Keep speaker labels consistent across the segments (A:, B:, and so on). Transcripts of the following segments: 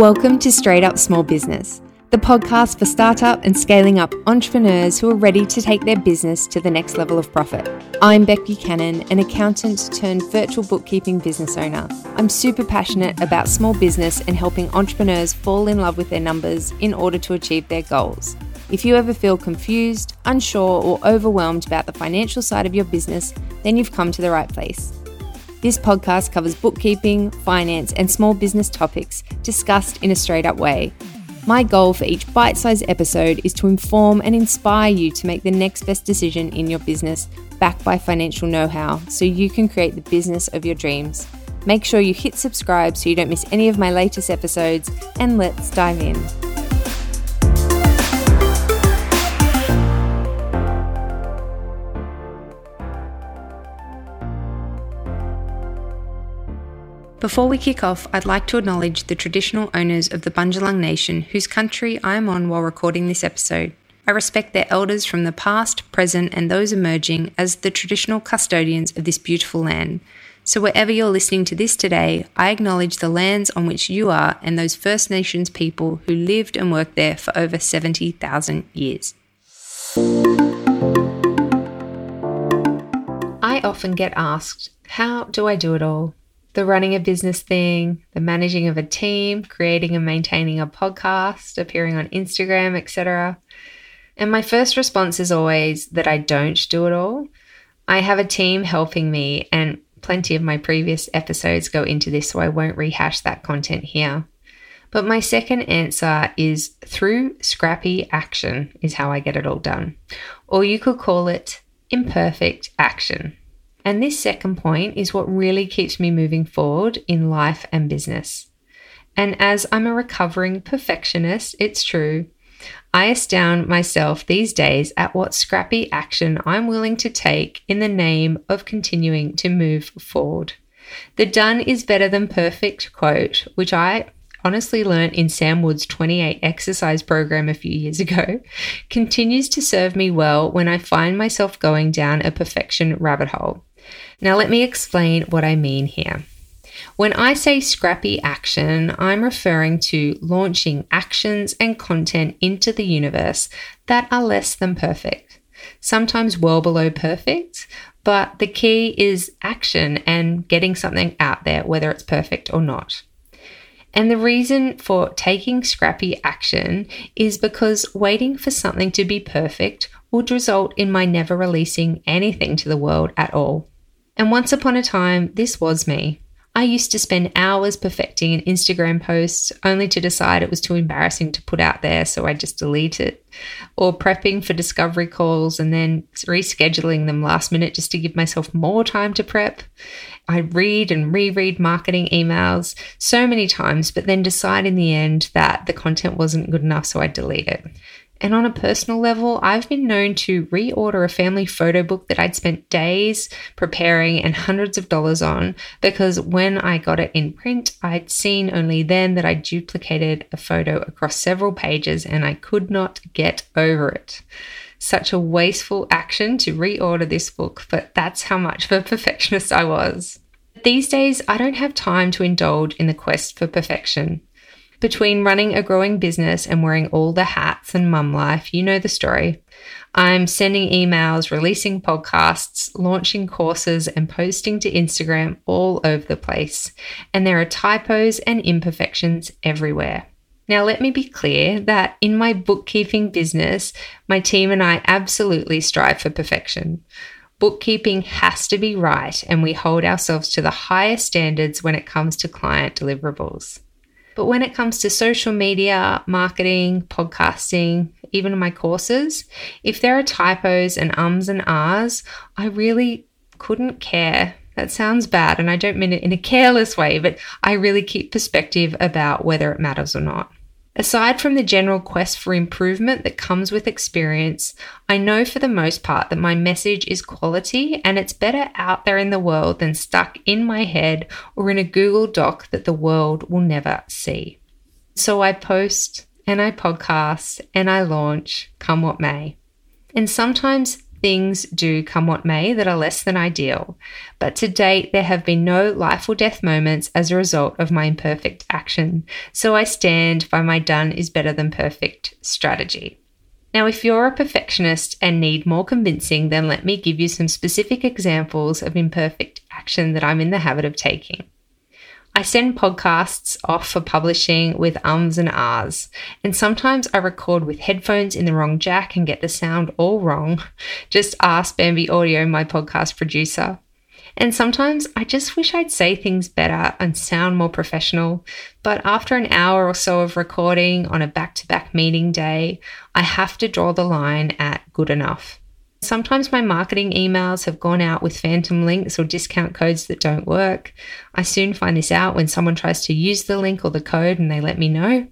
A: Welcome to Straight Up Small Business, the podcast for startup and scaling up entrepreneurs who are ready to take their business to the next level of profit. I'm Bec Buchanan, an accountant turned virtual bookkeeping business owner. I'm super passionate about small business and helping entrepreneurs fall in love with their numbers in order to achieve their goals. If you ever feel confused, unsure, or overwhelmed about the financial side of your business, then you've come to the right place. This podcast covers bookkeeping, finance, and small business topics discussed in a straight up way. My goal for each bite sized episode is to inform and inspire you to make the next best decision in your business, backed by financial know how, so you can create the business of your dreams. Make sure you hit subscribe so you don't miss any of my latest episodes, and let's dive in. Before we kick off, I'd like to acknowledge the traditional owners of the Bundjalung Nation, whose country I am on while recording this episode. I respect their elders from the past, present, and those emerging as the traditional custodians of this beautiful land. So, wherever you're listening to this today, I acknowledge the lands on which you are and those First Nations people who lived and worked there for over 70,000 years. I often get asked, How do I do it all? The running a business thing, the managing of a team, creating and maintaining a podcast, appearing on Instagram, etc. And my first response is always that I don't do it all. I have a team helping me, and plenty of my previous episodes go into this, so I won't rehash that content here. But my second answer is through scrappy action, is how I get it all done. Or you could call it imperfect action. And this second point is what really keeps me moving forward in life and business. And as I'm a recovering perfectionist, it's true, I astound myself these days at what scrappy action I'm willing to take in the name of continuing to move forward. The done is better than perfect quote, which I honestly learnt in Sam Wood's 28 exercise program a few years ago, continues to serve me well when I find myself going down a perfection rabbit hole. Now, let me explain what I mean here. When I say scrappy action, I'm referring to launching actions and content into the universe that are less than perfect, sometimes well below perfect, but the key is action and getting something out there, whether it's perfect or not. And the reason for taking scrappy action is because waiting for something to be perfect would result in my never releasing anything to the world at all. And once upon a time, this was me. I used to spend hours perfecting an Instagram post only to decide it was too embarrassing to put out there, so I just delete it. Or prepping for discovery calls and then rescheduling them last minute just to give myself more time to prep. I read and reread marketing emails so many times, but then decide in the end that the content wasn't good enough, so I delete it. And on a personal level, I've been known to reorder a family photo book that I'd spent days preparing and hundreds of dollars on because when I got it in print, I'd seen only then that I duplicated a photo across several pages and I could not get over it. Such a wasteful action to reorder this book, but that's how much of a perfectionist I was. These days, I don't have time to indulge in the quest for perfection. Between running a growing business and wearing all the hats and mum life, you know the story. I'm sending emails, releasing podcasts, launching courses, and posting to Instagram all over the place. And there are typos and imperfections everywhere. Now, let me be clear that in my bookkeeping business, my team and I absolutely strive for perfection. Bookkeeping has to be right, and we hold ourselves to the highest standards when it comes to client deliverables. But when it comes to social media, marketing, podcasting, even my courses, if there are typos and ums and ahs, I really couldn't care. That sounds bad, and I don't mean it in a careless way, but I really keep perspective about whether it matters or not. Aside from the general quest for improvement that comes with experience, I know for the most part that my message is quality and it's better out there in the world than stuck in my head or in a Google Doc that the world will never see. So I post and I podcast and I launch, come what may. And sometimes things do come what may that are less than ideal, but to date there have been no life or death moments as a result of my imperfect action, so I stand by my done is better than perfect strategy. Now, if you're a perfectionist and need more convincing, then let me give you some specific examples of imperfect action that I'm in the habit of taking. I send podcasts off for publishing with ums and ahs, and sometimes I record with headphones in the wrong jack and get the sound all wrong. Just ask Bambi Audio, my podcast producer. And sometimes I just wish I'd say things better and sound more professional. But after an hour or so of recording on a back to back meeting day, I have to draw the line at good enough. Sometimes my marketing emails have gone out with phantom links or discount codes that don't work. I soon find this out when someone tries to use the link or the code and they let me know.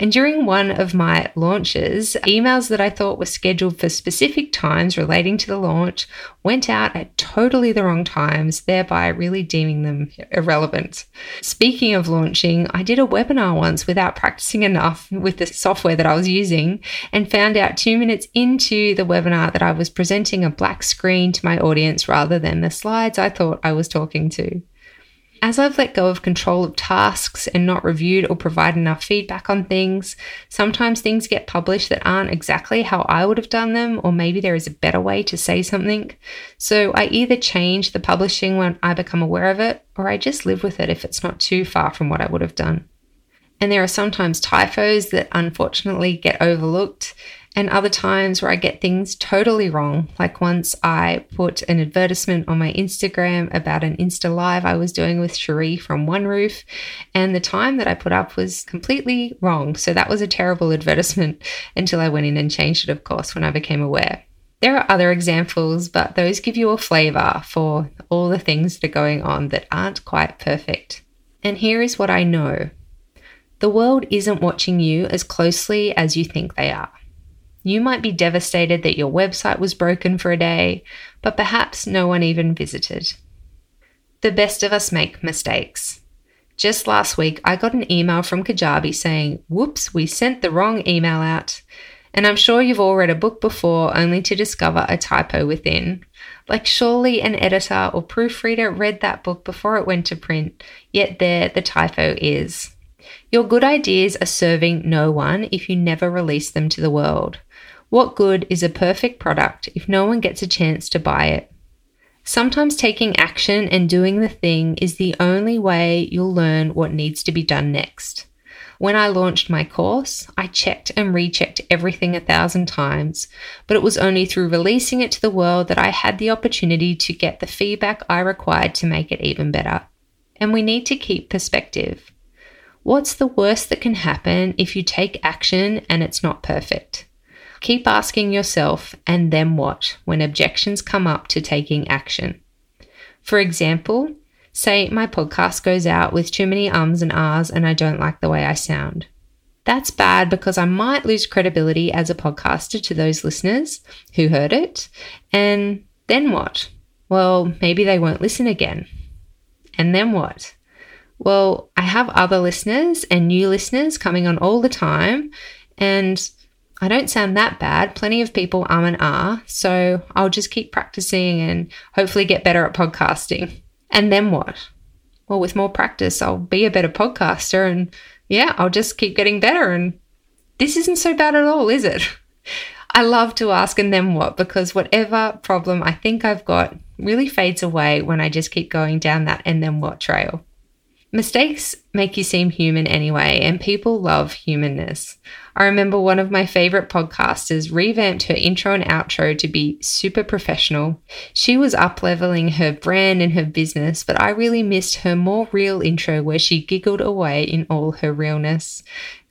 A: And during one of my launches, emails that I thought were scheduled for specific times relating to the launch went out at totally the wrong times, thereby really deeming them irrelevant. Speaking of launching, I did a webinar once without practicing enough with the software that I was using and found out two minutes into the webinar that I was presenting a black screen to my audience rather than the slides I thought I was talking to. As I've let go of control of tasks and not reviewed or provided enough feedback on things, sometimes things get published that aren't exactly how I would have done them, or maybe there is a better way to say something. So I either change the publishing when I become aware of it, or I just live with it if it's not too far from what I would have done. And there are sometimes typos that unfortunately get overlooked, and other times where I get things totally wrong. Like once I put an advertisement on my Instagram about an Insta Live I was doing with Cherie from One Roof, and the time that I put up was completely wrong. So that was a terrible advertisement until I went in and changed it, of course, when I became aware. There are other examples, but those give you a flavor for all the things that are going on that aren't quite perfect. And here is what I know the world isn't watching you as closely as you think they are. You might be devastated that your website was broken for a day, but perhaps no one even visited. The best of us make mistakes. Just last week, I got an email from Kajabi saying, Whoops, we sent the wrong email out. And I'm sure you've all read a book before only to discover a typo within. Like, surely an editor or proofreader read that book before it went to print, yet there the typo is. Your good ideas are serving no one if you never release them to the world. What good is a perfect product if no one gets a chance to buy it? Sometimes taking action and doing the thing is the only way you'll learn what needs to be done next. When I launched my course, I checked and rechecked everything a thousand times, but it was only through releasing it to the world that I had the opportunity to get the feedback I required to make it even better. And we need to keep perspective. What's the worst that can happen if you take action and it's not perfect? Keep asking yourself, and then what, when objections come up to taking action. For example, say my podcast goes out with too many ums and ahs and I don't like the way I sound. That's bad because I might lose credibility as a podcaster to those listeners who heard it. And then what? Well, maybe they won't listen again. And then what? Well, I have other listeners and new listeners coming on all the time. And I don't sound that bad. Plenty of people um and are. So I'll just keep practicing and hopefully get better at podcasting. And then what? Well, with more practice, I'll be a better podcaster and yeah, I'll just keep getting better. And this isn't so bad at all, is it? I love to ask and then what because whatever problem I think I've got really fades away when I just keep going down that and then what trail. Mistakes make you seem human anyway, and people love humanness. I remember one of my favorite podcasters revamped her intro and outro to be super professional. She was up leveling her brand and her business, but I really missed her more real intro where she giggled away in all her realness.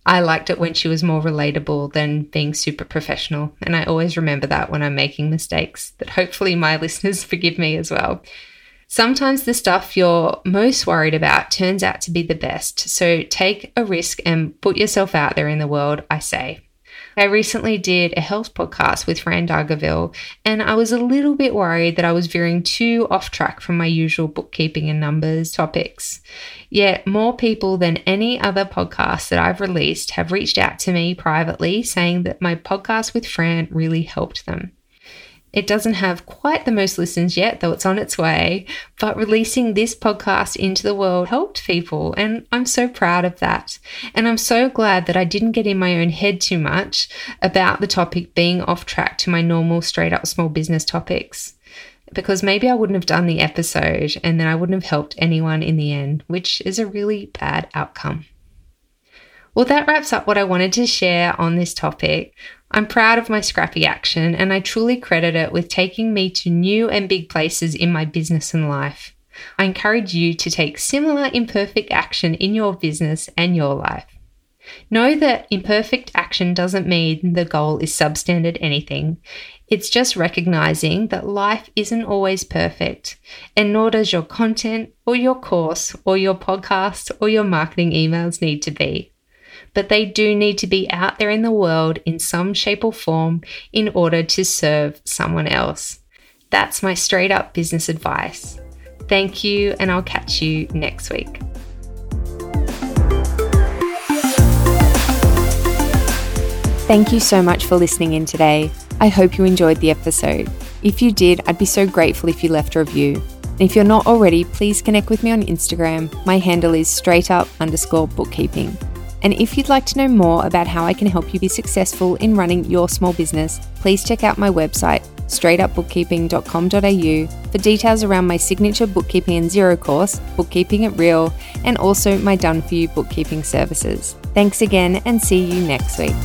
A: I liked it when she was more relatable than being super professional, and I always remember that when I'm making mistakes, that hopefully my listeners forgive me as well. Sometimes the stuff you're most worried about turns out to be the best. So take a risk and put yourself out there in the world, I say. I recently did a health podcast with Fran Dargaville, and I was a little bit worried that I was veering too off track from my usual bookkeeping and numbers topics. Yet, more people than any other podcast that I've released have reached out to me privately saying that my podcast with Fran really helped them. It doesn't have quite the most listens yet, though it's on its way, but releasing this podcast into the world helped people, and I'm so proud of that. And I'm so glad that I didn't get in my own head too much about the topic being off track to my normal straight up small business topics. Because maybe I wouldn't have done the episode and then I wouldn't have helped anyone in the end, which is a really bad outcome. Well, that wraps up what I wanted to share on this topic. I'm proud of my scrappy action and I truly credit it with taking me to new and big places in my business and life. I encourage you to take similar imperfect action in your business and your life. Know that imperfect action doesn't mean the goal is substandard anything. It's just recognizing that life isn't always perfect, and nor does your content or your course or your podcast or your marketing emails need to be but they do need to be out there in the world in some shape or form in order to serve someone else. That's my straight up business advice. Thank you, and I'll catch you next week. Thank you so much for listening in today. I hope you enjoyed the episode. If you did, I'd be so grateful if you left a review. And if you're not already, please connect with me on Instagram. My handle is straight up underscore bookkeeping. And if you'd like to know more about how I can help you be successful in running your small business, please check out my website, straightupbookkeeping.com.au, for details around my signature bookkeeping and Xero course, Bookkeeping at Real, and also my done for you bookkeeping services. Thanks again and see you next week.